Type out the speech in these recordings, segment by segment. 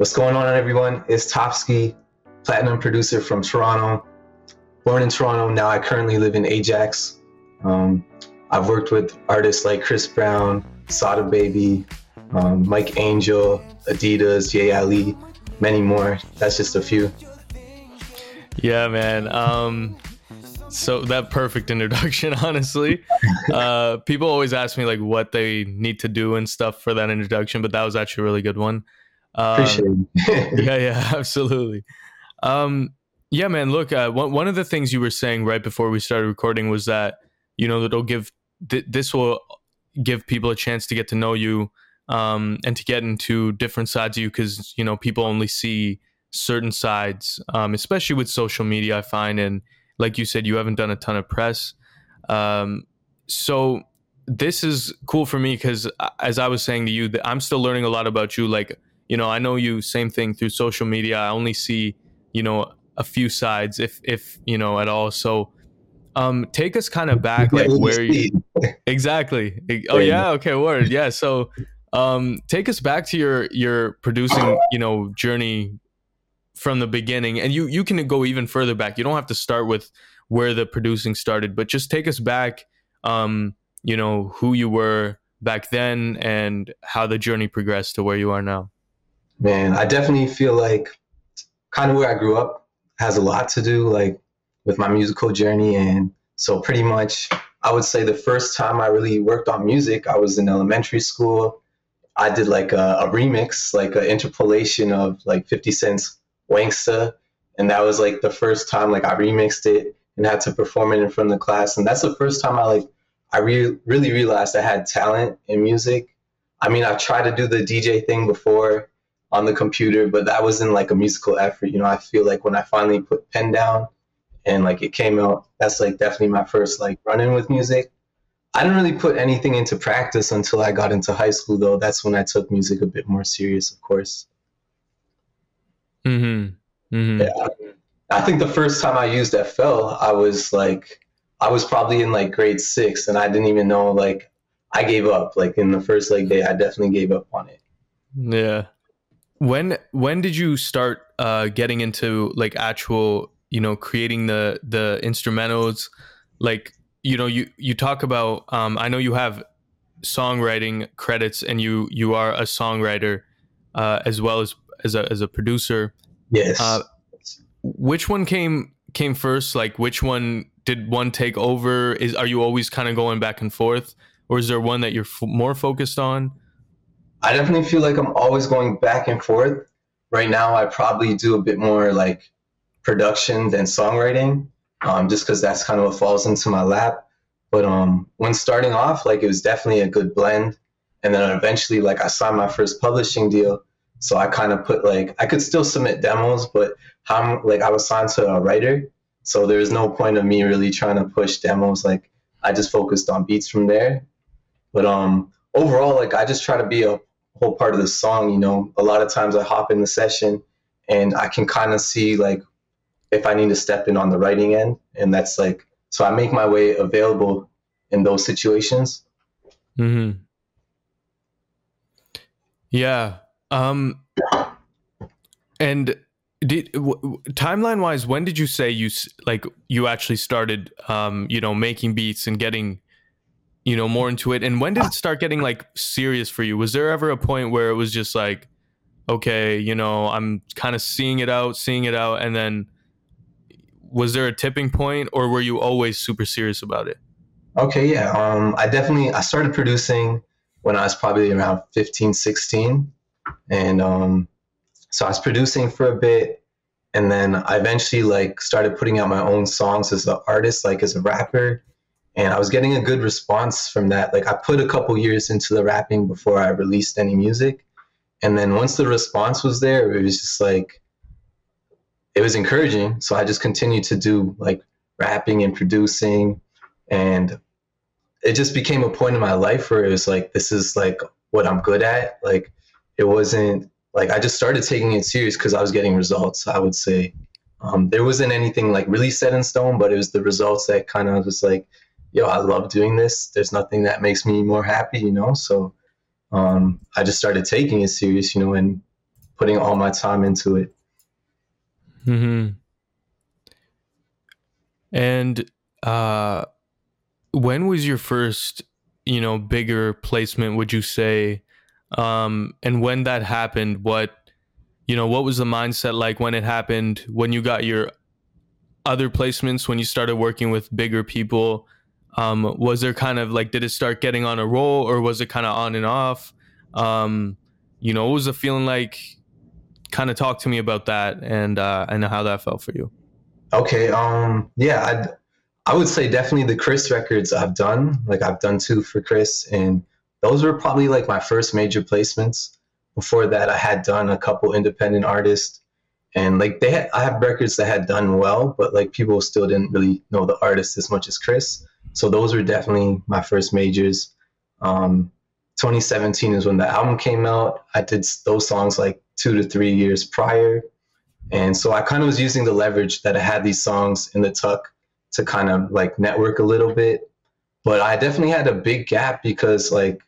What's going on, everyone? It's Txpski, platinum producer from Toronto. Born in Toronto, now I currently live in Ajax. Um, I've worked with artists like Chris Brown, Sada Baby, um, Mike Angel, Adidas, Ye Ali, many more. That's just a few. Yeah, man. Um, so that perfect introduction, honestly. Uh, people always ask me like what they need to do and stuff for that introduction, but that was actually a really good one. Um, Appreciate it. yeah, yeah, absolutely. Um, yeah, man. Look, uh, one one of the things you were saying right before we started recording was that you know that'll give th- this will give people a chance to get to know you um, and to get into different sides of you because you know people only see certain sides, um, especially with social media. I find, and like you said, you haven't done a ton of press, um, so this is cool for me because uh, as I was saying to you, I'm still learning a lot about you. Like you know, I know you same thing through social media. I only see you know a few sides, if if you know at all. So, um, take us kind of back, like where you exactly. Oh yeah, okay, word, yeah. So, um, take us back to your your producing, you know, journey from the beginning, and you you can go even further back. You don't have to start with where the producing started, but just take us back. Um, you know who you were back then and how the journey progressed to where you are now. Man, I definitely feel like kind of where I grew up has a lot to do like with my musical journey and so pretty much I would say the first time I really worked on music, I was in elementary school. I did like a, a remix, like an interpolation of like 50 Cent's Wanksta. And that was like the first time like I remixed it and had to perform it in front of the class. And that's the first time I like I re- really realized I had talent in music. I mean, I've tried to do the DJ thing before on the computer, but that wasn't like a musical effort. You know, I feel like when I finally put pen down and like it came out, that's like definitely my first like run in with music. I didn't really put anything into practice until I got into high school though. That's when I took music a bit more serious, of course. Mm-hmm. Mm-hmm. Yeah. I think the first time I used FL, I was like I was probably in like grade 6 and I didn't even know like I gave up. Like in the first like day I definitely gave up on it. Yeah. When when did you start uh, getting into like actual, you know, creating the the instrumentals? Like, you know, you you talk about. Um, I know you have songwriting credits, and you you are a songwriter uh, as well as as a as a producer. Yes. Uh, which one came came first? Like, which one did one take over? Is are you always kind of going back and forth, or is there one that you're f- more focused on? I definitely feel like I'm always going back and forth. Right now, I probably do a bit more like production than songwriting, um, just because that's kind of what falls into my lap. But um, when starting off, like it was definitely a good blend. And then eventually, like I signed my first publishing deal, so I kind of put like I could still submit demos, but how like I was signed to a writer, so there was no point of me really trying to push demos. Like I just focused on beats from there. But um, overall, like I just try to be a whole part of the song. You know, a lot of times I hop in the session and I can kind of see like if I need to step in on the writing end, and that's like so I make my way available in those situations. Hmm. Yeah. Um. And did w- timeline wise, when did you say you like you actually started, um, you know, making beats and getting you know more into it. And when did it start getting like serious for you? Was there ever a point where it was just like okay you know i'm kind of seeing it out seeing it out and then was there a tipping point or were you always super serious about it? Okay yeah um i definitely i started producing when i was probably around 15 16 and um so i was producing for a bit and then i eventually like started putting out my own songs as an artist like as a rapper and I was getting a good response from that. Like I put a couple years into the rapping before I released any music, and then once the response was there, it was just like it was encouraging. So I just continued to do like rapping and producing, and it just became a point in my life where it was like this is like what I'm good at. Like it wasn't like I just started taking it serious because I was getting results. I would say um, there wasn't anything like really set in stone, but it was the results that kind of was like yo, I love doing this. There's nothing that makes me more happy, you know? So um, I just started taking it serious, you know, and putting all my time into it. Hmm. And uh, when was your first, you know, bigger placement? Would you say? Um, and when that happened, what, you know, what was the mindset like when it happened? When you got your other placements? When you started working with bigger people? Um, was there kind of like did it start getting on a roll, or was it kind of on and off? Um, you know, what was the feeling like? Kind of talk to me about that and uh, and how that felt for you. Okay. Um. Yeah. I I would say definitely the Chris records I've done. Like I've done two for Chris, and those were probably like my first major placements. Before that, I had done a couple independent artists, and like they had, I have records that had done well, but like people still didn't really know the artist as much as Chris. So those were definitely my first majors. Um, 2017 is when the album came out. I did those songs like two to three years prior. And so I kind of was using the leverage that I had these songs in the tuck to kind of like network a little bit. But I definitely had a big gap because like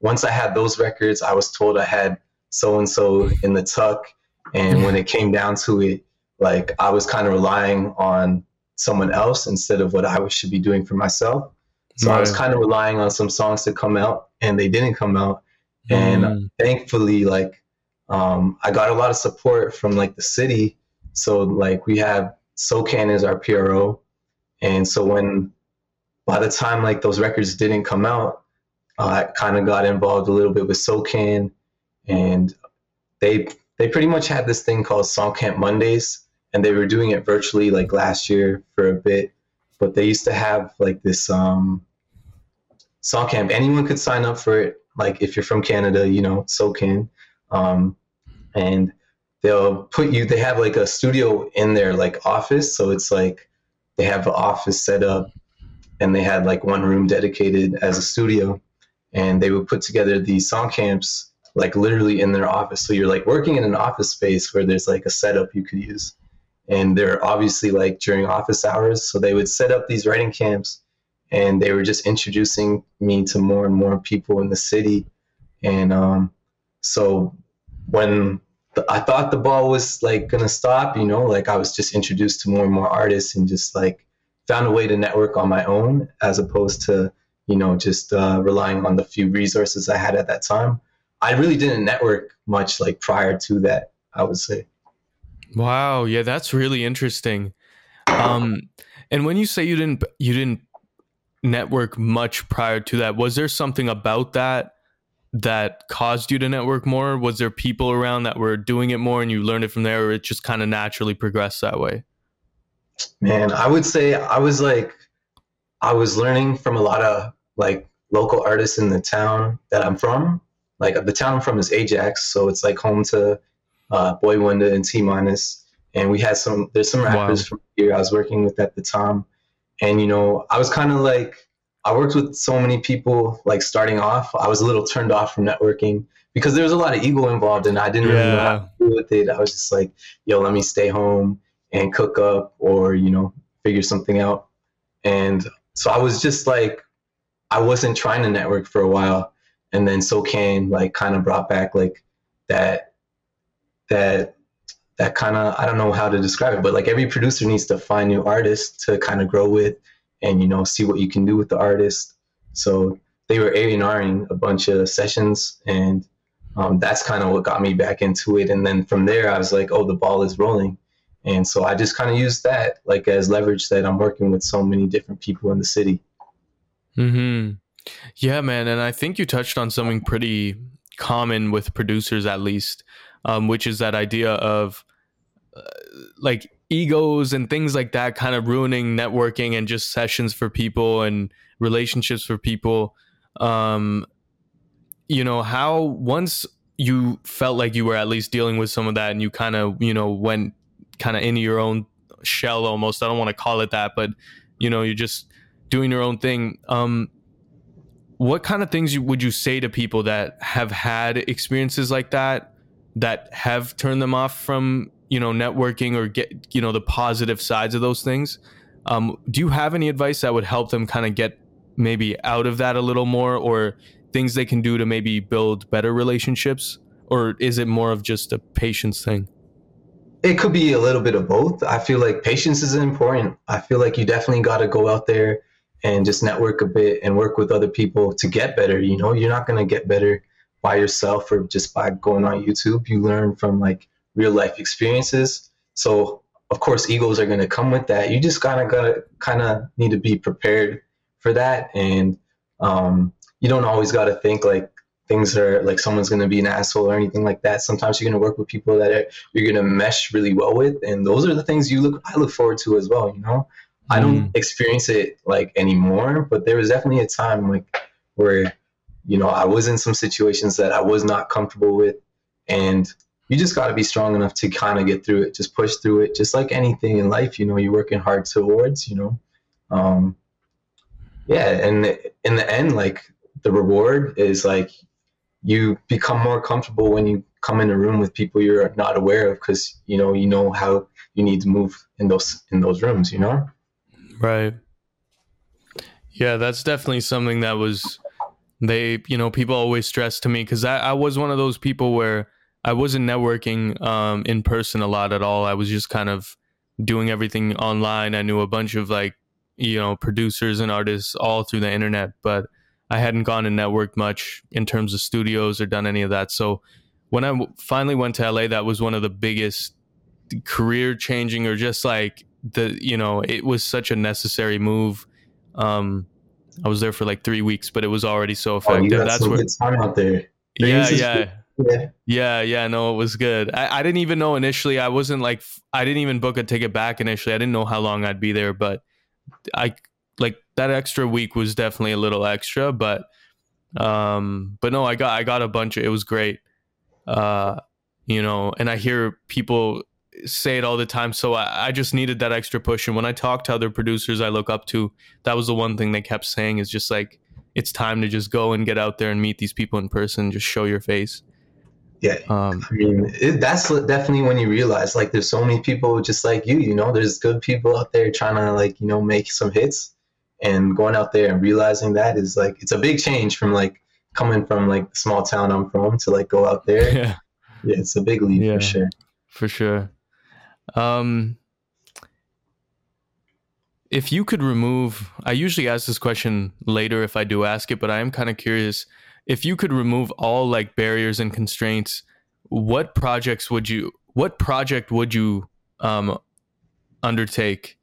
once I had those records, I was told I had so and so in the tuck. And when it came down to it, like I was kind of relying on someone else instead of what I should be doing for myself. So right. I was kind of relying on some songs to come out and they didn't come out. And mm. thankfully, like, um, I got a lot of support from like the city. So like we have SOCAN as our PRO. And so when, by the time like those records didn't come out, uh, I kind of got involved a little bit with SOCAN and they, they pretty much had this thing called Song Camp Mondays and they were doing it virtually like last year for a bit. But they used to have like this um, song camp. Anyone could sign up for it. Like if you're from Canada, you know, SOCAN. Um, and they'll put you. They have like a studio in their like office, so it's like they have an office set up, and they had like one room dedicated as a studio, and they would put together these song camps like literally in their office. So you're like working in an office space where there's like a setup you could use and they're obviously like during office hours. So they would set up these writing camps and they were just introducing me to more and more people in the city. And um, so when the, i thought the ball was like gonna stop you know like i was just introduced to more and more artists and just like found a way to network on my own as opposed to you know just uh, relying on the few resources i had at that time. I really didn't network much like prior to that i would say Wow, yeah, that's really interesting. Um, and when you say you didn't you didn't network much prior to that, was there something about that that caused you to network more? Was there people around that were doing it more and you learned it from there, or it just kind of naturally progressed that way? Man, I would say I was like I was learning from a lot of like local artists in the town that I'm from. Like the town I'm from is Ajax, so it's like home to uh, Boi-1da and T Minus, and we had some. There's some rappers wow. from here I was working with at the time, and you know I was kind of like I worked with so many people like starting off. I was a little turned off from networking because there was a lot of ego involved, and I didn't yeah. really know how to deal with it. I was just like, yo, let me stay home and cook up, or you know, figure something out. And so I was just like, I wasn't trying to network for a while, and then SOCAN like kind of brought back like that that that kind of I don't know how to describe it, but like every producer needs to find new artists to kind of grow with, and you know see what you can do with the artist. So they were A and Ring a bunch of sessions, and um, that's kind of what got me back into it. And then from there, I was like, oh, the ball is rolling, and so I just kind of used that like as leverage that I'm working with so many different people in the city. Hmm. Yeah, man, and I think you touched on something pretty common with producers, at least um, which is that idea of uh, like egos and things like that kind of ruining networking and just sessions for people and relationships for people. Um, you know, how once you felt like you were at least dealing with some of that and you kind of, you know, went kind of into your own shell almost. I don't want to call it that, but you know, you're just doing your own thing. Um, what kind of things would you say to people that have had experiences like that that have turned them off from you know networking or get you know the positive sides of those things um, do you have any advice that would help them kind of get maybe out of that a little more or things they can do to maybe build better relationships or is it more of just a patience thing? It could be a little bit of both. I feel like patience is important. I feel like you definitely got to go out there and just network a bit and work with other people to get better. You know, you're not going to get better by yourself or just by going on YouTube. You learn from like real life experiences. So of course egos are going to come with that. You just kind of got to kind of need to be prepared for that. And um, you don't always got to think like things are like someone's going to be an asshole or anything like that. Sometimes you're going to work with people that are, you're going to mesh really well with. And those are the things you look, I look forward to as well. You know, I don't mm. experience it like anymore, but there was definitely a time like where, you know, I was in some situations that I was not comfortable with. And you just got to be strong enough to kind of get through it, just push through it, just like anything in life, you know, you're working hard towards, you know. Um, yeah. And in the end, like the reward is like you become more comfortable when you come in a room with people you're not aware of because you know you know how you need to move in those in those rooms you know Right. Yeah, that's definitely something that was they, you know, people always stress to me because I, I was one of those people where I wasn't networking um, in person a lot at all. I was just kind of doing everything online. I knew a bunch of like, you know, producers and artists all through the internet, but I hadn't gone and networked much in terms of studios or done any of that. So when I finally went to LA, that was one of the biggest career changing or just like the you know it was such a necessary move. Um, I was there for like three weeks, but it was already so effective. Oh, That's where time out there. yeah, yeah. Yeah. yeah, yeah, no, it was good. I, I didn't even know initially. I wasn't like I didn't even book a ticket back initially. I didn't know how long I'd be there, but I like that extra week was definitely a little extra, but um but no, I got I got a bunch of it was great. Uh you know, and I hear people say it all the time. So I, I, just needed that extra push. And when I talk to other producers I look up to, that was the one thing they kept saying is just like, it's time to just go and get out there and meet these people in person, just show your face. Yeah. Um, I mean, it, that's definitely when you realize like there's so many people just like you, you know, there's good people out there trying to like, you know, make some hits and going out there and realizing that is like, it's a big change from like coming from like the small town I'm from to like go out there. Yeah. Yeah. It's a big leap yeah, for sure. For sure. Um, if you could remove, I usually ask this question later if I do ask it, but I am kind of curious. If you could remove all like barriers and constraints, what projects would you, what project would you um, undertake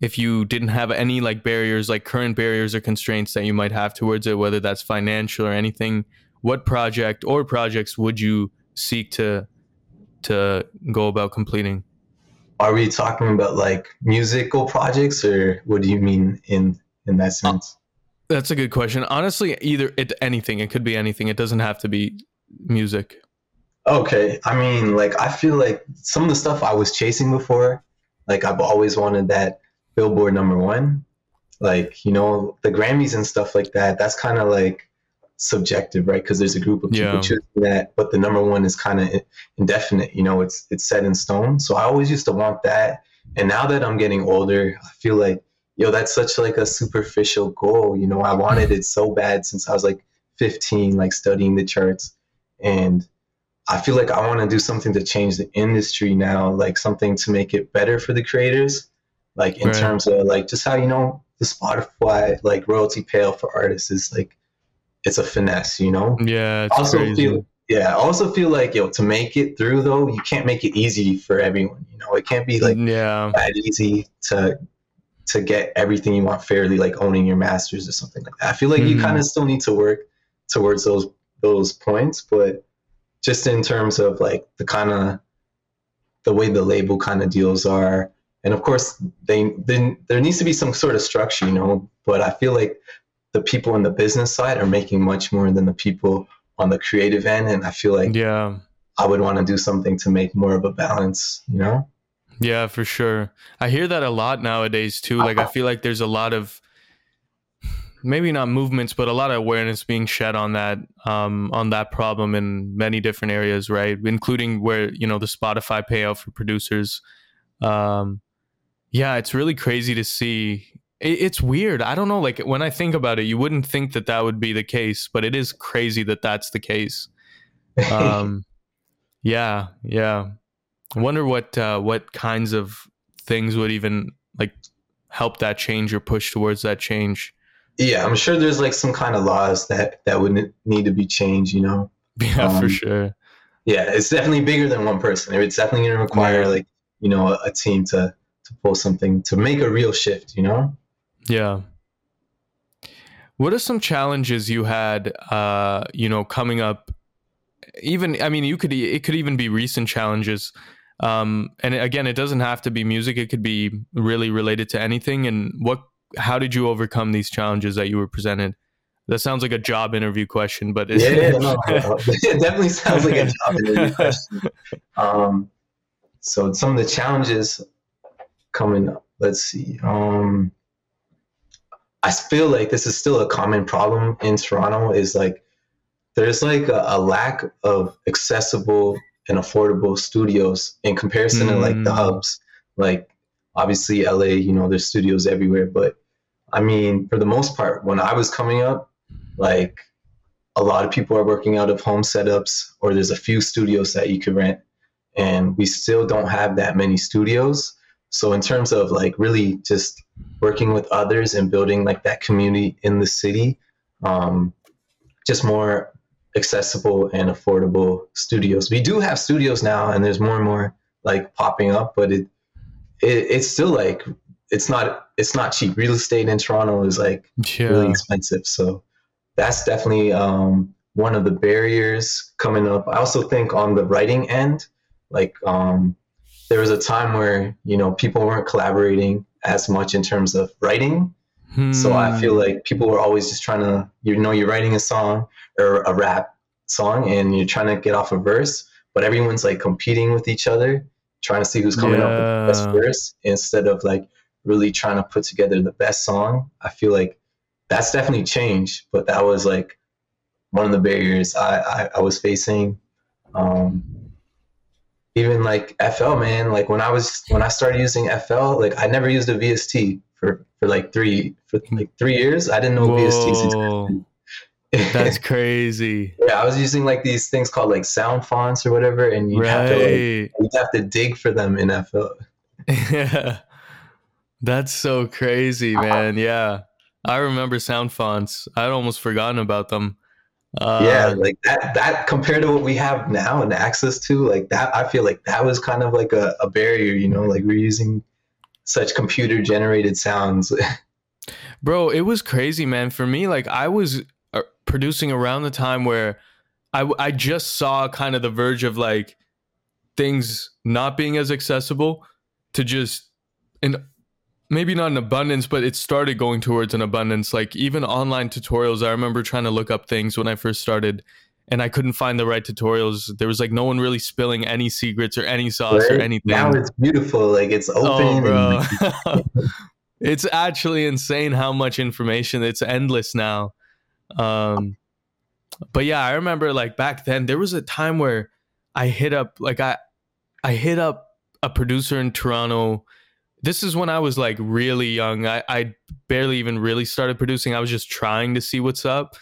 if you didn't have any like barriers, like current barriers or constraints that you might have towards it, whether that's financial or anything? What project or projects would you seek to to go about completing? Are we talking about like musical projects or what do you mean in in that sense? That's a good question. Honestly either it anything. It could be anything. It doesn't have to be music. Okay. I mean like i feel like some of the stuff i was chasing before like i've always wanted that billboard number one. Like you know the grammys and stuff like that. That's kind of like subjective, right? Because there's a group of people yeah. choosing that, but the number one is kind of indefinite. You know, it's it's set in stone. So I always used to want that, and now that I'm getting older, I feel like yo, that's such like a superficial goal. You know, I wanted it so bad since I was like 15, like studying the charts, and I feel like I want to do something to change the industry now, like something to make it better for the creators, like in right. terms of like just how you know the Spotify like royalty payout for artists is like it's a finesse, you know. Yeah. also crazy. feel yeah. I also feel like yo to make it through though, you can't make it easy for everyone. You know, it can't be like yeah that easy to to get everything you want fairly, like owning your masters or something like that. I feel like mm. you kind of still need to work towards those those points, but just in terms of like the kind of the way the label kind of deals are and of course they then there needs to be some sort of structure you know but i feel like the people in the business side are making much more than the people on the creative end and i feel like yeah. I would want to do something to make more of a balance you know? Yeah for sure. I hear that a lot nowadays too like i feel like there's a lot of maybe not movements but a lot of awareness being shed on that um, on that problem in many different areas right? Including where you know the spotify payout for producers. Um, yeah it's really crazy to see it's weird. I don't know. Like when I think about it, you wouldn't think that that would be the case, but it is crazy that that's the case. Um, Yeah, yeah. I wonder what uh, what kinds of things would even like help that change or push towards that change. Yeah, I'm sure there's like some kind of laws that that would need to be changed. You know. Yeah, um, for sure. Yeah, it's definitely bigger than one person. It's definitely going to require yeah. like you know a, a team to to pull something to make a real shift. You know. Yeah. What are some challenges you had, uh, you know, coming up? Even, I mean, you could, it could even be recent challenges. Um, and again, it doesn't have to be music. It could be really related to anything. And what, how did you overcome these challenges that you were presented? That sounds like a job interview question, but yeah, yeah no, it definitely sounds like a job interview question. Um, so some of the challenges coming up, let's see. Um, I feel like this is still a common problem in Toronto is like there's like a, a lack of accessible and affordable studios in comparison mm. to like the hmm. hubs. Like obviously LA, you know, there's studios everywhere, but I mean, for the most part, when I was coming up, like a lot of people are working out of home setups or there's a few studios that you could rent and we still don't have that many studios. So in terms of like really just working with others and building like that community in the city, um, just more accessible and affordable studios. We do have studios now, and there's more and more like popping up, but it, it it's still like it's not it's not cheap. Real estate in Toronto is like yeah. really expensive, so that's definitely um, one of the barriers coming up. I also think on the writing end, like um, there was a time where you know people weren't collaborating as much in terms of writing. Hmm. So I hmm. feel like people were always just trying to, you know, you're writing a song or a rap song and you're trying to get off a verse, but everyone's like competing with each other, trying to see who's coming yeah. up with the best verse instead of like really trying to put together the best song. I feel like that's definitely changed, but that was like one of the barriers I, I, I was facing. Um, even like FL, man. Like when I was when I started using FL, like I never used a VST for for like three for like three years. I didn't know Whoa. VSTs. That's crazy. yeah, I was using like these things called like sound fonts or whatever, and you right. have to like, you have to dig for them in FL. yeah, that's so crazy, uh-huh. man. Yeah, I remember sound fonts. I'd almost forgotten about them. Uh, yeah, like that. That compared to what we have now and access to, like that, I feel like that was kind of like a, a barrier. You know, like we're using such computer generated sounds. Bro, it was crazy, man. For me, like I was uh, producing around the time where I I just saw kind of the verge of like things not being as accessible to just an maybe not an abundance, but it started going towards an abundance. Like even online tutorials, I remember trying to look up things when I first started and I couldn't find the right tutorials. There was like no one really spilling any secrets or any sauce right? or anything. Now it's beautiful. Like it's oh, open. Oh, bro. it's actually insane how much information. It's endless now. Um, but yeah, I remember like back then there was a time where I hit up like I I hit up a producer in Toronto this is when I was like really young. I, I barely even really started producing. I was just trying to see what's up.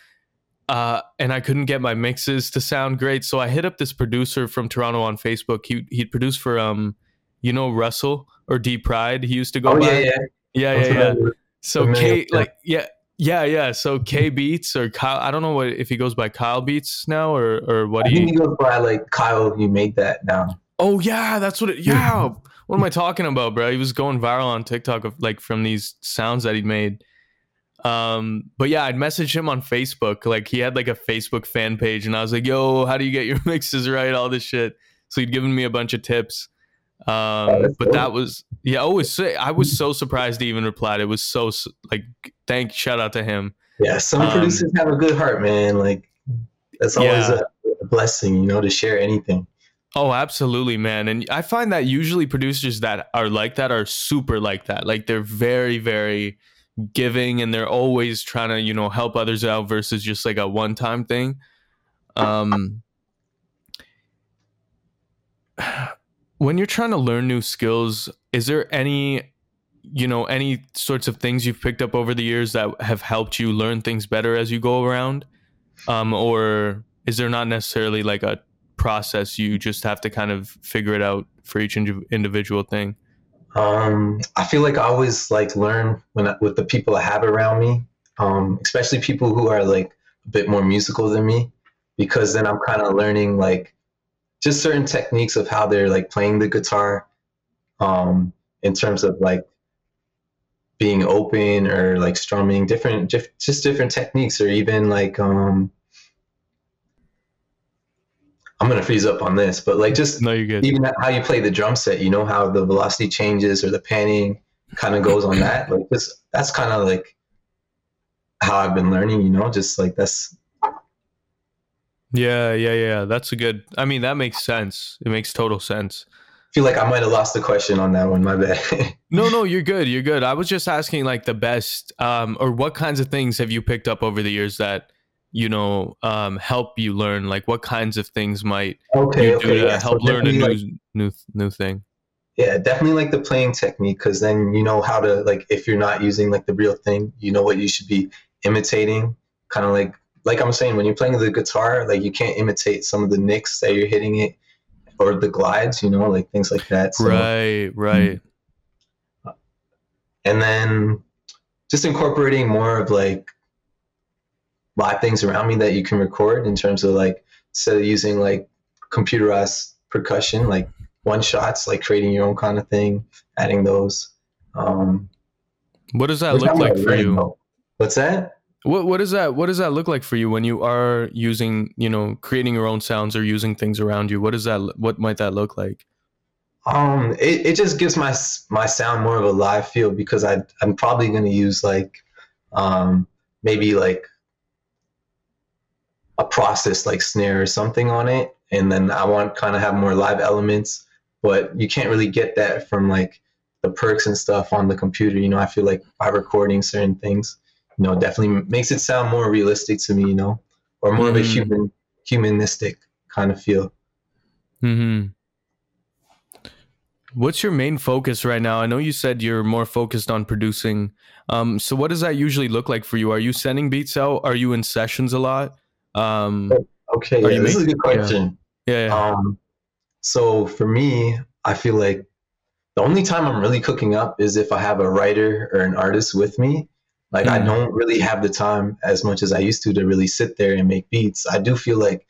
Uh, and I couldn't get my mixes to sound great. So I hit up this producer from Toronto on Facebook. He he'd produce for um, you know Russell or D Pride. He used to go. Oh by. yeah, yeah, yeah, yeah. yeah. So K like yeah. Yeah, yeah. So K Beats or Kyle, I don't know what if he goes by Kyle Beats now or or what. I he, think he goes by like Kyle. You made that now. Oh yeah, that's what it. Yeah, what am I talking about, bro? He was going viral on TikTok of like from these sounds that he made. Um, but yeah, I'd message him on Facebook. Like he had like a Facebook fan page, and I was like, "Yo, how do you get your mixes right? All this shit." So he'd given me a bunch of tips. Um, oh, but cool. that was yeah. Always say I was so surprised he even replied. It was so like thank shout out to him. Yeah, some um, producers have a good heart, man. Like that's always yeah. a blessing, you know, to share anything. Oh, absolutely, man. And I find that usually producers that are like that are super like that. Like they're very, very giving and they're always trying to, you know, help others out versus just like a one time thing. Um, when you're trying to learn new skills, is there any, you know, any sorts of things you've picked up over the years that have helped you learn things better as you go around? Um, or is there not necessarily like a process you just have to kind of figure it out for each indi- individual thing? Um, I feel like I always like learn when I, with the people I have around me, um, especially people who are like a bit more musical than me, because then I'm kind of learning like just certain techniques of how they're like playing the guitar, um, in terms of like being open or like strumming, different, just different techniques, or even like um, I'm gonna freeze up on this, but like just no, you're good. even how you play the drum set, you know how the velocity changes or the panning kind of goes on that. Like this, that's kind of like how I've been learning. You know, just like that's. Yeah, yeah, yeah. That's a good. I mean, that makes sense. It makes total sense. I feel like I might have lost the question on that one. My bad. no, no, you're good. You're good. I was just asking like the best, um, or what kinds of things have you picked up over the years that you know um, help you learn like what kinds of things might okay, you okay, do to yeah. help So learn a new like, new new thing yeah, definitely like the playing technique because then you know how to like if you're not using like the real thing, you know what you should be imitating. Kind of like like I'm saying when you're playing the guitar, like you can't imitate some of the nicks that you're hitting it or the glides, you know, like things like that. So, right right and then just incorporating more of like live things around me that you can record in terms of like instead of using like computerized percussion like one shots like creating your own kind of thing adding those um what does that look like for you? about. what's that? What what does that what does that look like for you when you are using you know creating your own sounds or using things around you? What does that what might that look like? Um it, it just gives my my sound more of a live feel because i i'm probably going to use like um maybe like a process like snare or something on it and then i want kind of have more live elements but you can't really get that from like the perks and stuff on the computer you know i feel like by recording certain things you know definitely makes it sound more realistic to me you know or more of a Mhm. human humanistic kind of feel hmm What's your main focus right now? I know you said you're more focused on producing. Um, so what does that usually look like for you? Are you sending beats out? Are you in sessions a lot? Um, okay yeah, this is a good question yeah, yeah. Um, so for me, I feel like the only time I'm really cooking up is if I have a writer or an artist with me. Like I Mm. don't really have the time as much as I used to to really sit there and make beats. I do feel like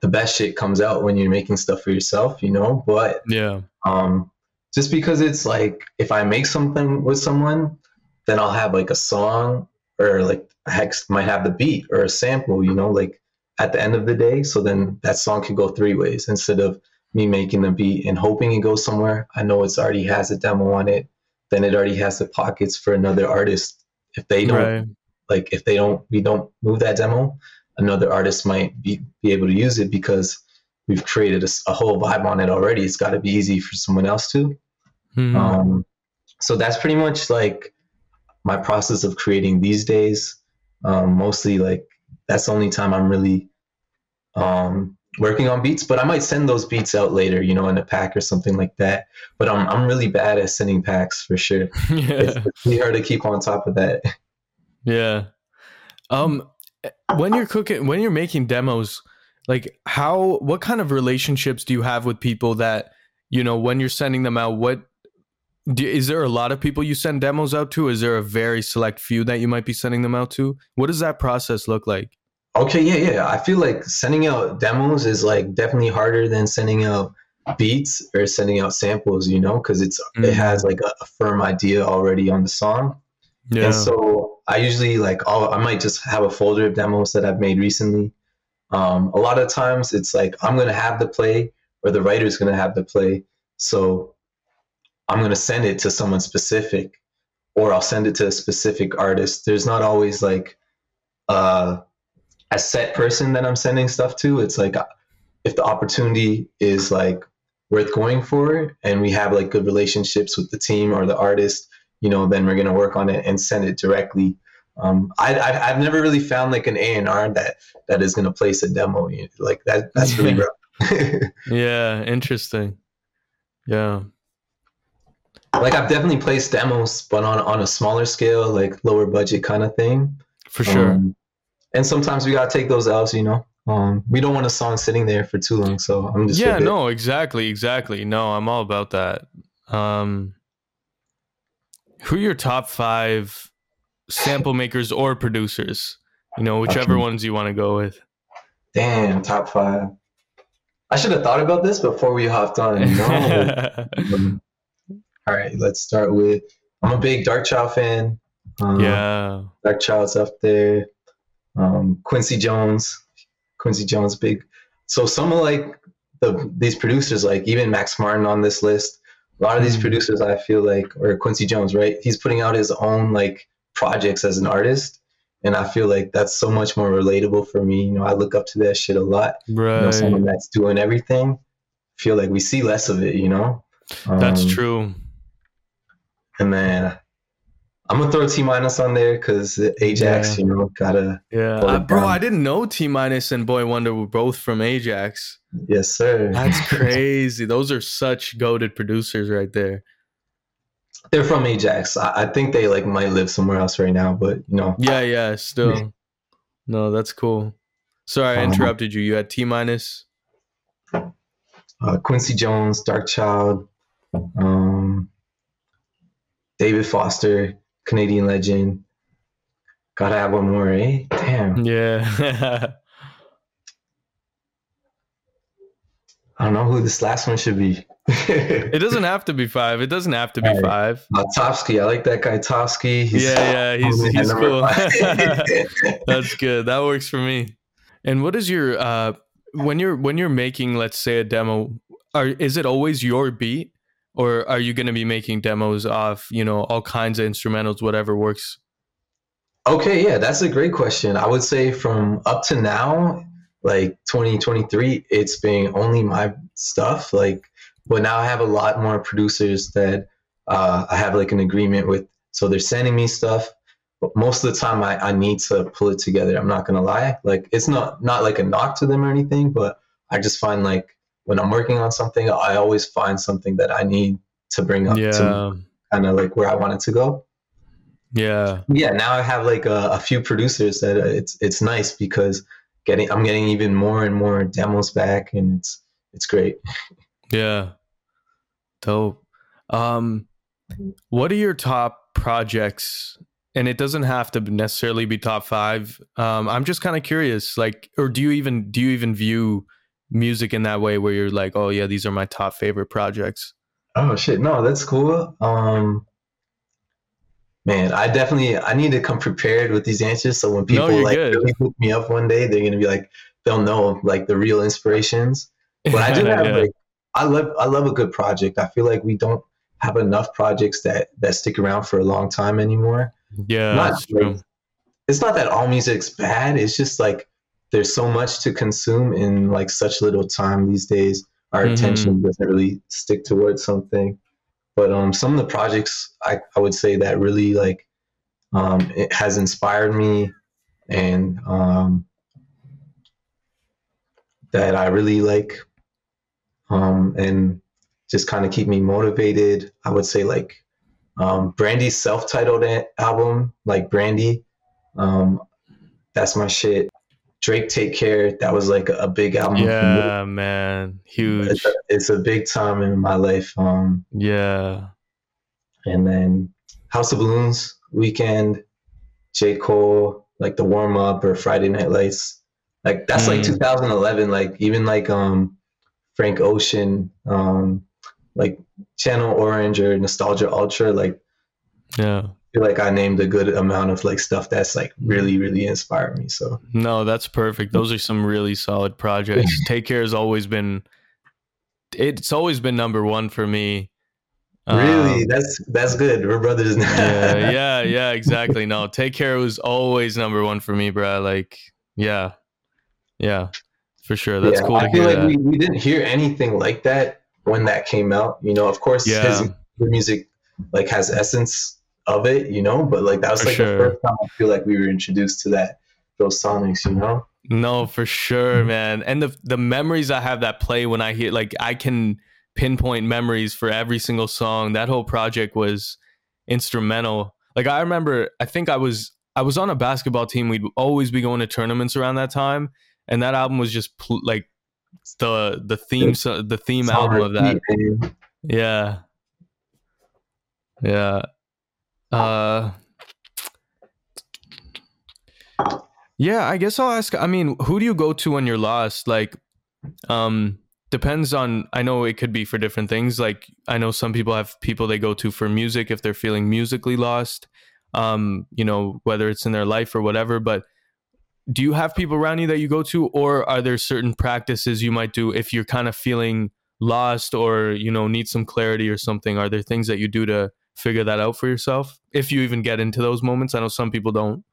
the best shit comes out when you're making stuff for yourself, you know. But yeah. um, just because it's like if I make something with someone, then I'll have like a song or like hex might have the beat or a sample, you know, like at the end of the day. So then that song could go three ways instead of me making the beat and hoping it goes somewhere. I know it's already has a demo on it. Then it already has the pockets for another artist. If they don't Right. like if they don't we don't move that demo, another artist might be, be able to use it because we've created a whole vibe on it already. It's got to be easy for someone else to. Mhm. Um, so that's pretty much like my process of creating these days. Um, mostly like that's the only time I'm really um, working on beats, but I might send those beats out later, you know, in a pack or something like that. But I'm, I'm really bad at sending packs for sure. It's, yeah. it's really hard to keep on top of that. Yeah. Um when you're cooking when you're making demos, like how what kind of relationships do you have with people that, you know, when you're sending them out, what do, is there a lot of people you send demos out to? Is there a very select few that you might be sending them out to? What does that process look like? Okay, yeah, yeah. I feel like sending out demos is like definitely harder than sending out beats or sending out samples, you know, because it's Mm. it has like a, a firm idea already on the song. Yeah. And so I usually like I'll, I might just have a folder of demos that I've made recently. Um, a lot of times it's like I'm gonna have the play or the writer's gonna have the play. So I'm gonna send it to someone specific, or I'll send it to a specific artist. There's not always like uh, a set person that I'm sending stuff to. It's like uh, if the opportunity is like worth going for, and we have like good relationships with the team or the artist, you know, then we're gonna work on it and send it directly. Um, I, I I've never really found like an A and R that that is gonna place a demo. Like that that's really rough. yeah, interesting. Yeah. Like I've definitely placed demos, but on on a smaller scale, like lower budget kind of thing. For sure. Um, and sometimes we gotta take those L's, you know. Um, we don't want a song sitting there for too long, so I'm just yeah, no, exactly, exactly. No, I'm all about that. Um, who are your top five sample makers or producers? You know, whichever okay. ones you want to go with. Damn, top five. I should have thought about this before we hopped on. No. all right, let's start with. I'm a big Dark Darkchild fan. Um, yeah, Darkchild's up there. Um, Quincy Jones, Quincy Jones, big. So some of like the these producers, like even Max Martin on this list, a lot of these hmm. producers, I feel like, or Quincy Jones, right? He's putting out his own like projects as an artist, and I feel like that's so much more relatable for me. You know, I look up to that shit a lot. Right. You know, someone that's doing everything. Feel like we see less of it. You know. Um, that's true. And then I'm gonna throw T minus on there because Ajax, yeah. you know, gotta. Yeah, uh, bro, I didn't know T minus and Boi-1da were both from Ajax. Yes, sir. That's crazy. Those are such goaded producers right there. They're from Ajax. I, I, think they like might live somewhere else right now, but you know. Yeah, yeah. Still, yeah. no, that's cool. Sorry, I uh-huh. interrupted you. You had T minus. Uh, Quincy Jones, Darkchild, um, David Foster, Canadian legend. Gotta have one more, eh? Damn. Yeah. I don't know who this last one should be. it doesn't have to be five. It doesn't have to be right. five. Uh, Txpski, I like that guy Txpski. He's, yeah, yeah, he's he's cool. That's good. That works for me. And what is your uh when you're when you're making, let's say, a demo? Are is it always your beat, or are you going to be making demos off you know all kinds of instrumentals whatever works? Okay yeah that's a great question. I would say from up to now like 2023 it's been only my stuff like but now i have a lot more producers that uh, i have like an agreement with. So they're sending me stuff but most of the time I, I need to pull it together i'm not gonna lie. Like it's not not like a knock to them or anything but i just find like when I'm working on something, I always find something that I need to bring up yeah. to kind of like where I want it to go. Yeah. Yeah. Now I have like a, a few producers that it's it's nice because getting I'm getting even more and more demos back, and it's it's great. Yeah. Dope. Um, what are your top projects? And it doesn't have to necessarily be top five. Um, I'm just kind of curious, like, or do you even do you even view music in that way where you're like, oh yeah, these are my top favorite projects? Oh shit, no, that's cool. Um, man, I definitely I need to come prepared with these answers. So when people no, like really hook me up one day, they're gonna be like, they'll know like the real inspirations. But I do have yeah. like, I love I love a good project. I feel like we don't have enough projects that that stick around for a long time anymore. Yeah, not, that's true. Like, it's not that all music's bad. It's just like there's so much to consume in like such little time these days. Our mm-hmm. attention doesn't really stick towards something. But um, some of the projects I, I would say that really like um, it has inspired me and um, that I really like um, and just kind of keep me motivated. I would say like um, Brandy's self-titled album, like Brandy. Um, that's my shit. Drake Take Care, that was like a, big album. Yeah, man. Huge. It's a, it's a, big time in my life. Um Yeah. And then House of Balloons, Weeknd, J. Cole, like the warm up or Friday Night Lights. Like that's mm. like 2011. Like even like um Frank Ocean, um like Channel Orange or Nostalgia Ultra, like yeah feel like I named a good amount of like stuff that's like really, really inspired me. So no, that's perfect. Those are some really solid projects. Take Care has always been it's always been number one for me. Really, um, that's that's good. We're brothers now. yeah, yeah, yeah, exactly. No, Take Care was always number one for me, bro. Like, yeah, yeah, for sure. That's yeah, cool. I feel like we, we didn't hear anything like that when that came out. You know, of course, yeah. his music like has essence of it, you know. But like that was for like sure. the first time I feel like we were introduced to that those sonics, you know. No, for sure, mm-hmm. man. And the the memories I have that play when I hear like I can pinpoint memories for every single song. That whole project was instrumental. Like I remember, I think I was I was on a basketball team. We'd always be going to tournaments around that time, and that album was just pl- like the the theme so, the theme album of that. Yeah, yeah. Uh, yeah. I guess I'll ask. I mean, who do you go to when you're lost? Like, um, depends on i know it could be for different things like i know some people have people they go to for music if they're feeling musically lost um you know whether it's in their life or whatever but do you have people around you that you go to or are there certain practices you might do if you're kind of feeling lost or you know need some clarity or something are there things that you do to figure that out for yourself if you even get into those moments i know some people don't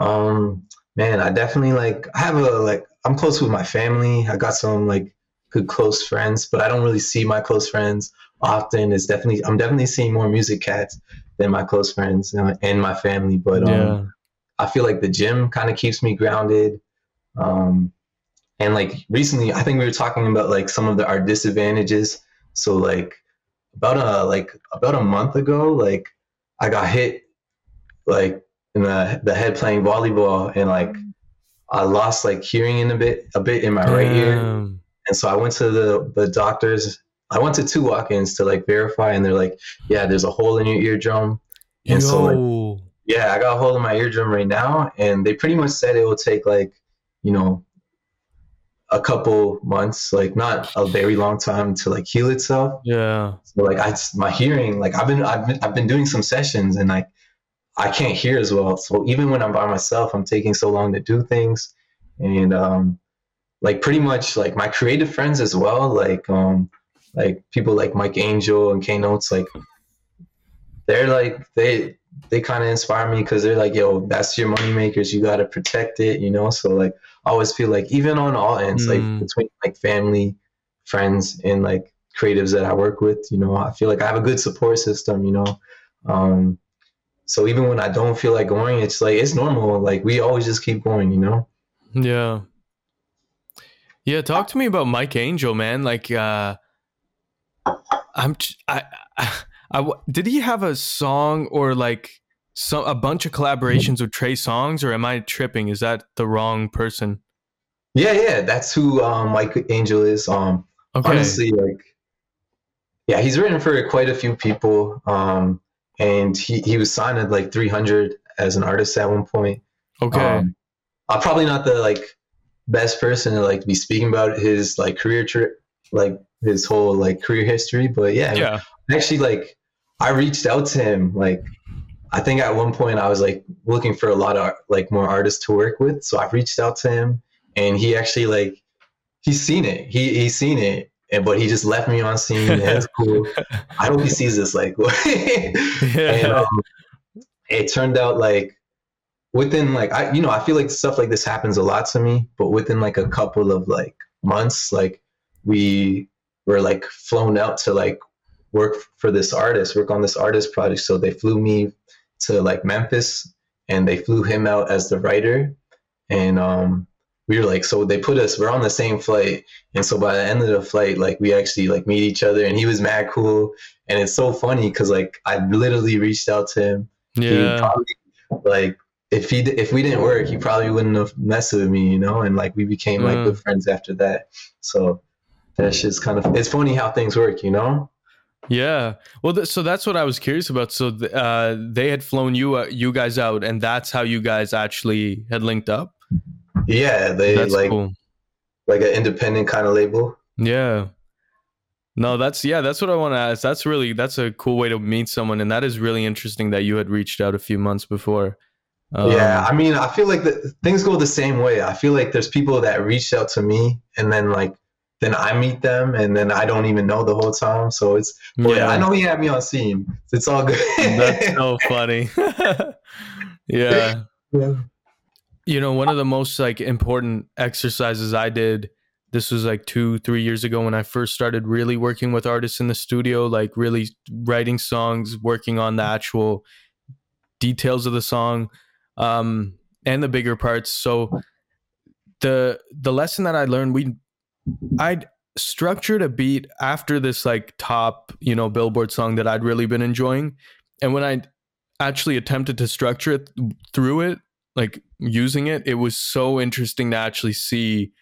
um man i definitely like i have a like i'm close with my family i got some like good close friends, but I don't really see my close friends often. It's definitely I'm definitely seeing more music cats than my close friends and my family. But um, yeah. I feel like the gym kind of keeps me grounded. Um, and like recently, I think we were talking about like some of the our disadvantages. So like about a like about a month ago, like I got hit like in the the head playing volleyball, and like I lost like hearing in a bit a bit in my Damn. right ear and so I went to the the doctors. I went to two walk-ins to like verify, and they're like, "Yeah, there's a hole in your eardrum." And Yo. so like, yeah, I got a hole in my eardrum right now, and they pretty much said it will take like, you know, a couple months, like not a very long time to like heal itself. Yeah. So like I, my hearing, like I've been, I've been, I've been doing some sessions, and like I can't hear as well. So even when I'm by myself, I'm taking so long to do things, and um, like pretty much like my creative friends as well, like um like people like Mike Angel and K Notes, like they're like they they kind of inspire me because they're like, yo, that's your money makers. You got to protect it, you know. So like, I always feel like even on all ends, mm. like between like family, friends, and like creatives that I work with, you know, I feel like I have a good support system, you know. Um, so even when I don't feel like going, it's like it's normal. Like we always just keep going, you know. Yeah, yeah, talk to me about Mike Angel, man. Like, uh, I'm, I, I, I, did he have a song or like some a bunch of collaborations with Trey Songz, or am I tripping? Is that the wrong person? Yeah, yeah, that's who um, Mike Angel is. Um, okay. honestly, like, yeah, he's written for quite a few people. Um, and he he was signed at like 300 as an artist at one point. Okay. Um, I'm probably not the like best person to like be speaking about his like career trip, like his whole like career history. But yeah, yeah. actually, like I reached out to him. Like I think at one point I was like looking for a lot of like more artists to work with. So I reached out to him, and he actually like he's seen it. He he's seen it. And, but he just left me on seen. And it's cool. I hope he sees this. Like, yeah. and um, it turned out like within like I you know I feel like stuff like this happens a lot to me, but within like a couple of like months, like we were like flown out to like work for this artist, work on this artist project. So they flew me to like Memphis and they flew him out as the writer. And um we were like so they put us we're on the same flight and so by the end of the flight like we actually like meet each other and he was mad cool and it's so funny because like i literally reached out to him yeah probably, like if he if we didn't work, he probably wouldn't have messed with me, you know. And like we became like mm. good friends after that. So that's just kind of it's funny how things work, you know. Yeah. Well, th- so that's what I was curious about. So th- uh, they had flown you uh, you guys out, and that's how you guys actually had linked up. Yeah, they that's like cool. like an independent kind of label. Yeah. No, that's yeah, that's what I want to ask. That's really that's a cool way to meet someone, and that is really interesting that you had reached out a few months before. Um, yeah, I mean, I feel like the, things go the same way. I feel like there's people that reached out to me, and then like then I meet them, and then I don't even know the whole time. So it's yeah, I know he had me on seen. It's all good. That's so funny. yeah. Yeah. You know, one of the most like important exercises I did. This was like two, three years ago when I first started really working with artists in the studio, like really writing songs, working on the actual details of the song um, and the bigger parts. So the the lesson that I learned, we I'd structured a beat after this like top you know Billboard song that I'd really been enjoying, and when I actually attempted to structure it through it, like using it, it was so interesting to actually see.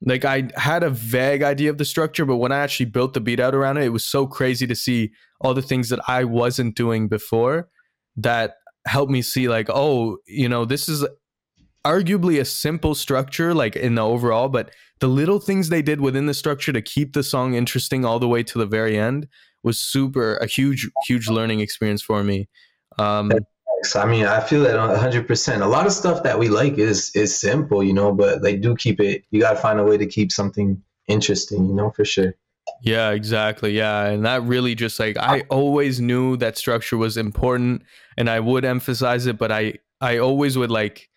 Like I had a vague idea of the structure, but when I actually built the beat out around it, it was so crazy to see all the things that I wasn't doing before that helped me see like, oh, you know, this is arguably a simple structure like in the overall, but the little things they did within the structure to keep the song interesting all the way to the very end was super a huge huge learning experience for me. Um, I mean, I feel that 100%. A lot of stuff that we like is is simple, you know, but they do keep it. You got to find a way to keep something interesting, you know, for sure. Yeah, exactly. Yeah, and that really just like I always knew that structure was important, and I would emphasize it, but I I always would like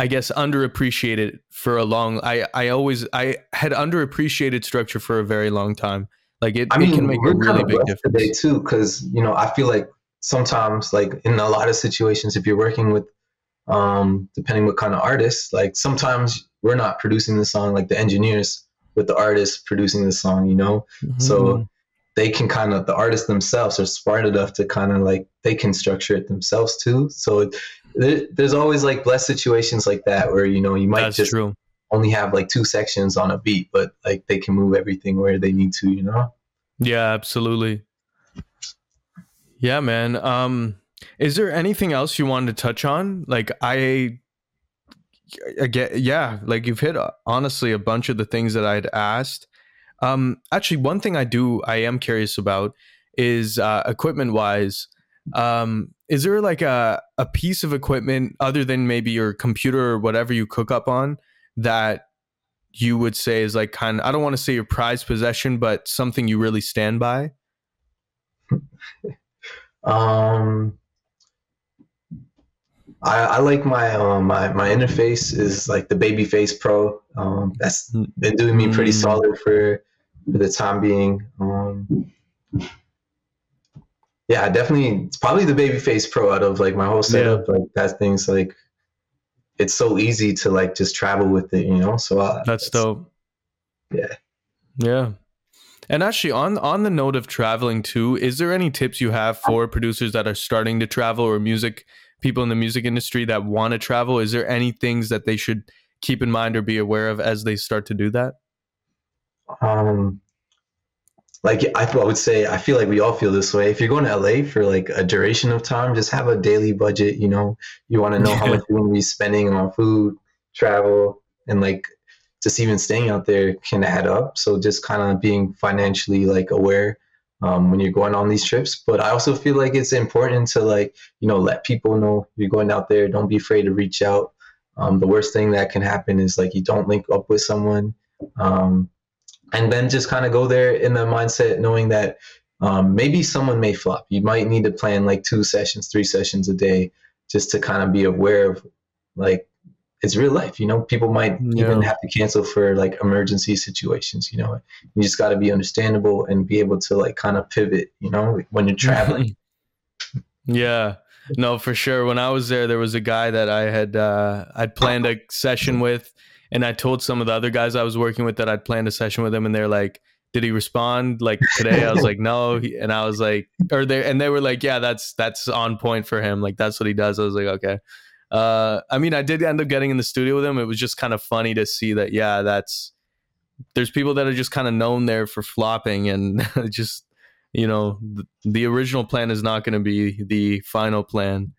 I guess underappreciated for a long. I I always I had underappreciated structure for a very long time. Like it, I mean, it can make a really big difference today too, because you know I feel like sometimes like in a lot of situations if you're working with um depending what kind of artist like sometimes we're not producing the song like the engineers with the artist producing the song you know mm-hmm. so they can kind of the artists themselves are smart enough to kind of like they can structure it themselves too so there, there's always like blessed situations like that where you know you might That's just true. only have like two sections on a beat but like they can move everything where they need to you know yeah absolutely yeah, man. Um, is there anything else you wanted to touch on? Like I, I get, yeah, like you've hit honestly a bunch of the things that I'd asked. Um, actually, one thing I do, I am curious about is uh, equipment wise. Um, is there like a a piece of equipment other than maybe your computer or whatever you cook up on that you would say is like kind of I don't want to say your prized possession, but something you really stand by? Um, I, I like my um my my interface is like the Babyface Pro. Um, that's been doing me pretty mm. solid for for the time being. Um, yeah, definitely. It's probably the Babyface Pro out of like my whole setup. Yeah. Like that thing's like it's so easy to like just travel with it, you know. So uh, that's dope. Yeah. Yeah. And actually, on on the note of traveling too, is there any tips you have for producers that are starting to travel or music people in the music industry that want to travel? Is there any things that they should keep in mind or be aware of as they start to do that? Um, like I would say, I feel like we all feel this way. If you're going to LA for like a duration of time, just have a daily budget. You know, you want to know how much you're going to be spending on food, travel, and like just even staying out there can add up. So just kind of being financially like aware um, when you're going on these trips. But I also feel like it's important to like you know let people know you're going out there. Don't be afraid to reach out. Um, the worst thing that can happen is like you don't link up with someone, um, and then just kind of go there in the mindset knowing that um, maybe someone may flop. You might need to plan like two sessions, three sessions a day, just to kind of be aware of like it's real life. You know, people might yeah. even have to cancel for like emergency situations. You know, you just got to be understandable and be able to like kind of pivot. You know, when you're traveling. yeah. No, for sure. When I was there, there was a guy that I had uh, I'd planned a session with, and I told some of the other guys I was working with that I'd planned a session with him, and they're like, "Did he respond like today?" I was like, "No," and I was like, or they and they were like, "Yeah, that's that's on point for him. Like that's what he does." I was like, "Okay." uh, I mean, I did end up getting in the studio with him. It was just kind of funny to see that. Yeah, that's there's people that are just kind of known there for flopping, and just you know, the, the original plan is not going to be the final plan.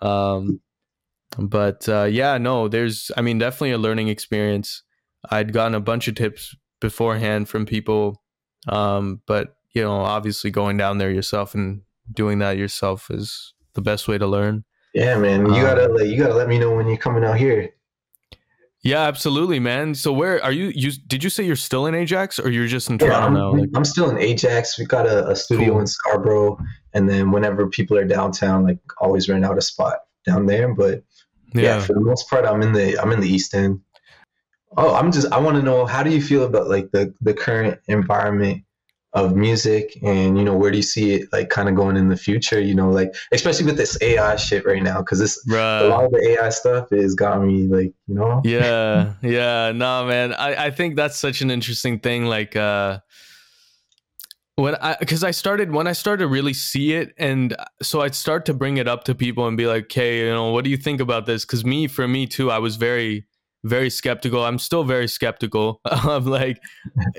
Um, but uh, yeah, no, there's, I mean, definitely a learning experience. I'd gotten a bunch of tips beforehand from people, um, but you know, obviously going down there yourself and doing that yourself is the best way to learn. Yeah, man. You um, gotta like, you gotta let me know when you're coming out here. Yeah, absolutely, man. So where are you? You did you say you're still in Ajax or you're just in yeah, Toronto I'm, now? Like, I'm still in Ajax. We got a, a studio cool. in Scarborough, and then whenever people are downtown, like always rent out a spot down there. But yeah. yeah, for the most part, I'm in the I'm in the East End. Oh, I'm just I want to know how do you feel about like the the current environment of music and you know where do you see it like kind of going in the future you know like especially with this ai shit right now because this right. a lot of the ai stuff is got me like you know yeah yeah no man I, I think that's such an interesting thing like uh when I because I started when I started to really see it, and so I'd start to bring it up to people and be like, "Okay, you know, what do you think about this?" Because me, for me too, I was very, very skeptical. I'm still very skeptical. I'm like,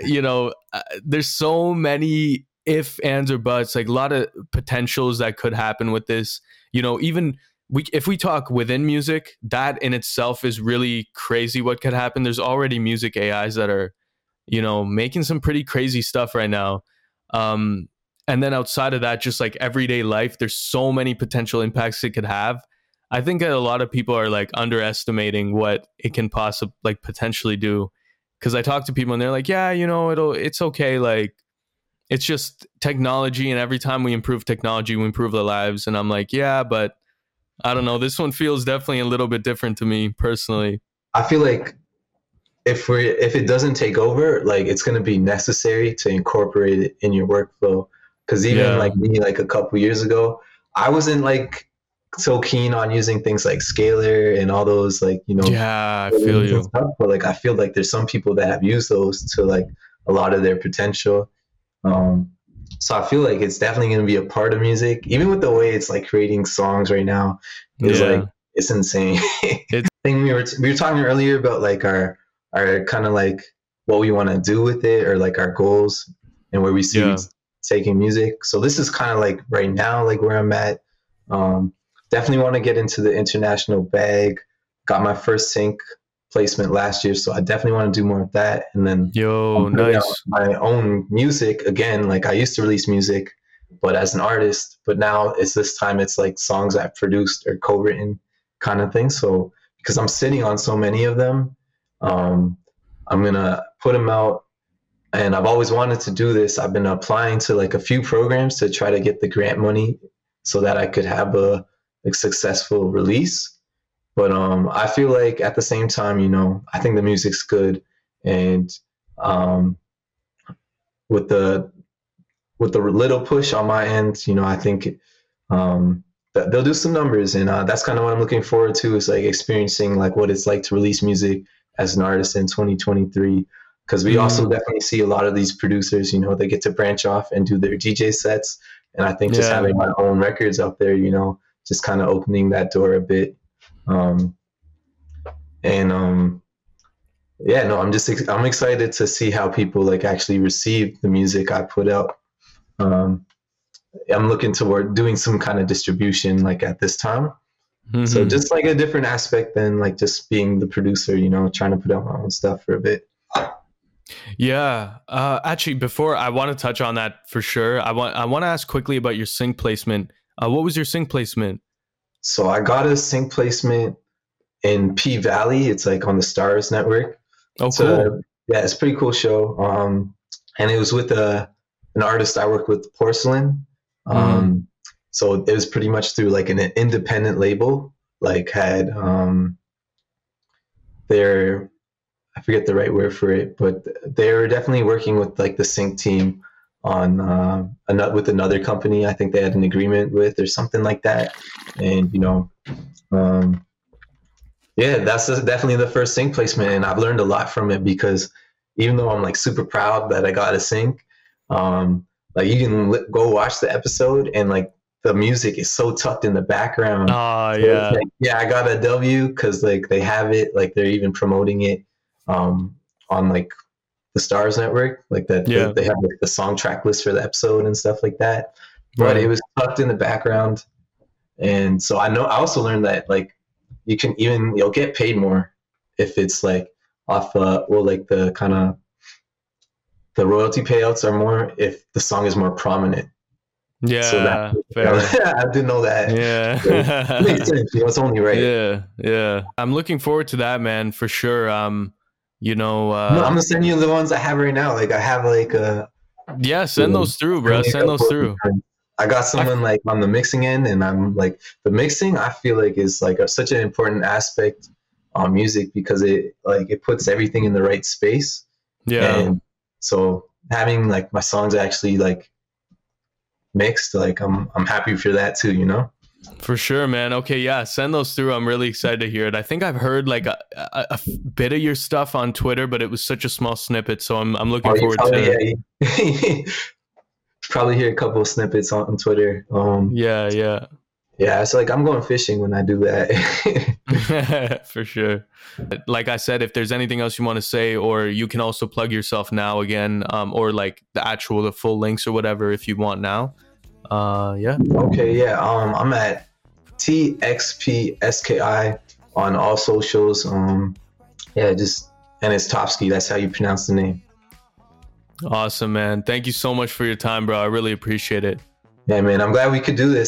you know, uh, there's so many if, ands, or buts, like a lot of potentials that could happen with this. You know, even we if we talk within music, that in itself is really crazy. What could happen? There's already music AIs that are, you know, making some pretty crazy stuff right now um, and then outside of that, just like everyday life, there's so many potential impacts it could have. I think that a lot of people are like underestimating what it can possibly like potentially do. Cause I talk to people and they're like, yeah, you know, it'll, it's okay. Like, it's just technology. And every time we improve technology, we improve the lives. And I'm like, yeah, but I don't know. This one feels definitely a little bit different to me personally. I feel like if we if it doesn't take over, like it's going to be necessary to incorporate it in your workflow. Because even yeah. like me, like a couple years ago, I wasn't like so keen on using things like Scaler and all those like you know. Yeah, I feel you. Stuff, but like I feel like there's some people that have used those to like a lot of their potential. Um, so I feel like it's definitely going to be a part of music, even with the way it's like creating songs right now. Is yeah. like it's insane. it's- thing we were t- we were talking earlier about like our are kind of like what we want to do with it or like our goals and where we see yeah. taking music. So this is kind of like right now, like where I'm at. Um, definitely want to get into the international bag. Got my first sync placement last year, so I definitely want to do more of that. And then yo, nice. My own music again. Like I used to release music, but as an artist. But now it's this time it's like songs I've produced or co-written kind of thing. So because I'm sitting on so many of them, um, I'm gonna put them out, and I've always wanted to do this. I've been applying to like a few programs to try to get the grant money so that I could have a, a successful release. But um, I feel like at the same time, you know, I think the music's good, and um, with the with the little push on my end, you know, I think um, they'll do some numbers, and uh, that's kind of what I'm looking forward to is like experiencing like what it's like to release music as an artist in 2023 because we mm. also definitely see a lot of these producers you know they get to branch off and do their dj sets and i think just yeah. having my own records out there you know just kind of opening that door a bit um, and um, yeah no i'm just i'm excited to see how people like actually receive the music i put out um, i'm looking toward doing some kind of distribution like at this time Mm-hmm. So just like a different aspect than like just being the producer, you know, trying to put out my own stuff for a bit. Yeah. Uh, actually, before I want to touch on that for sure, I want I want to ask quickly about your sync placement. Uh, what was your sync placement? So I got a sync placement in P Valley. It's like on the Starz Network. Oh, cool. yeah, it's a pretty cool show. Um, and it was with a an artist I work with, Porcelain. Mm-hmm. Um. So it was pretty much through like an independent label, like had um, their I forget the right word for it, but they were definitely working with like the sync team on uh, another with another company. I think they had an agreement with or something like that, and you know, um, yeah, that's definitely the first sync placement, and I've learned a lot from it because even though I'm like super proud that I got a sync, um, like you can go watch the episode and like the music is so tucked in the background. Oh so yeah, like, yeah. I got a W because like they have it, like they're even promoting it um, on like the Starz Network, like that. Yeah. They, they have like, the song track list for the episode and stuff like that. But right. it was tucked in the background, and so I know. I also learned that like you can even you'll get paid more if it's like off uh well like the kind of the royalty payouts are more if the song is more prominent yeah, so that, fair. I didn't know that. Yeah, so makes sense. You know, it's only right. Yeah, yeah. I'm looking forward to that, man, for sure. Um, you know, uh, no, I'm gonna send you the ones I have right now. Like I have like a. Yeah, send those through, bro. Send those through. I got someone like on the mixing end, and I'm like the mixing. I feel like is like a, such an important aspect on music because it like it puts everything in the right space. Yeah. And so having like my songs actually like mixed, like I'm I'm happy for that too, you know. For sure, man. Okay, yeah, send those through. I'm really excited to hear it. I think I've heard like a, a, a bit of your stuff on Twitter, but it was such a small snippet, so I'm I'm looking oh, forward to it. Yeah. probably hear a couple of snippets on, on Twitter. Um, yeah, yeah, yeah. It's like I'm going fishing when I do that. For sure. Like I said, if there's anything else you want to say, or you can also plug yourself now again, um, or like the actual the full links or whatever if you want now. Uh, yeah. Okay, yeah. Um, I'm at TXPSKI on all socials. Um, yeah, just and it's Topsky. That's how you pronounce the name. Awesome, man. Thank you so much for your time, bro. I really appreciate it. Yeah, man. I'm glad we could do this.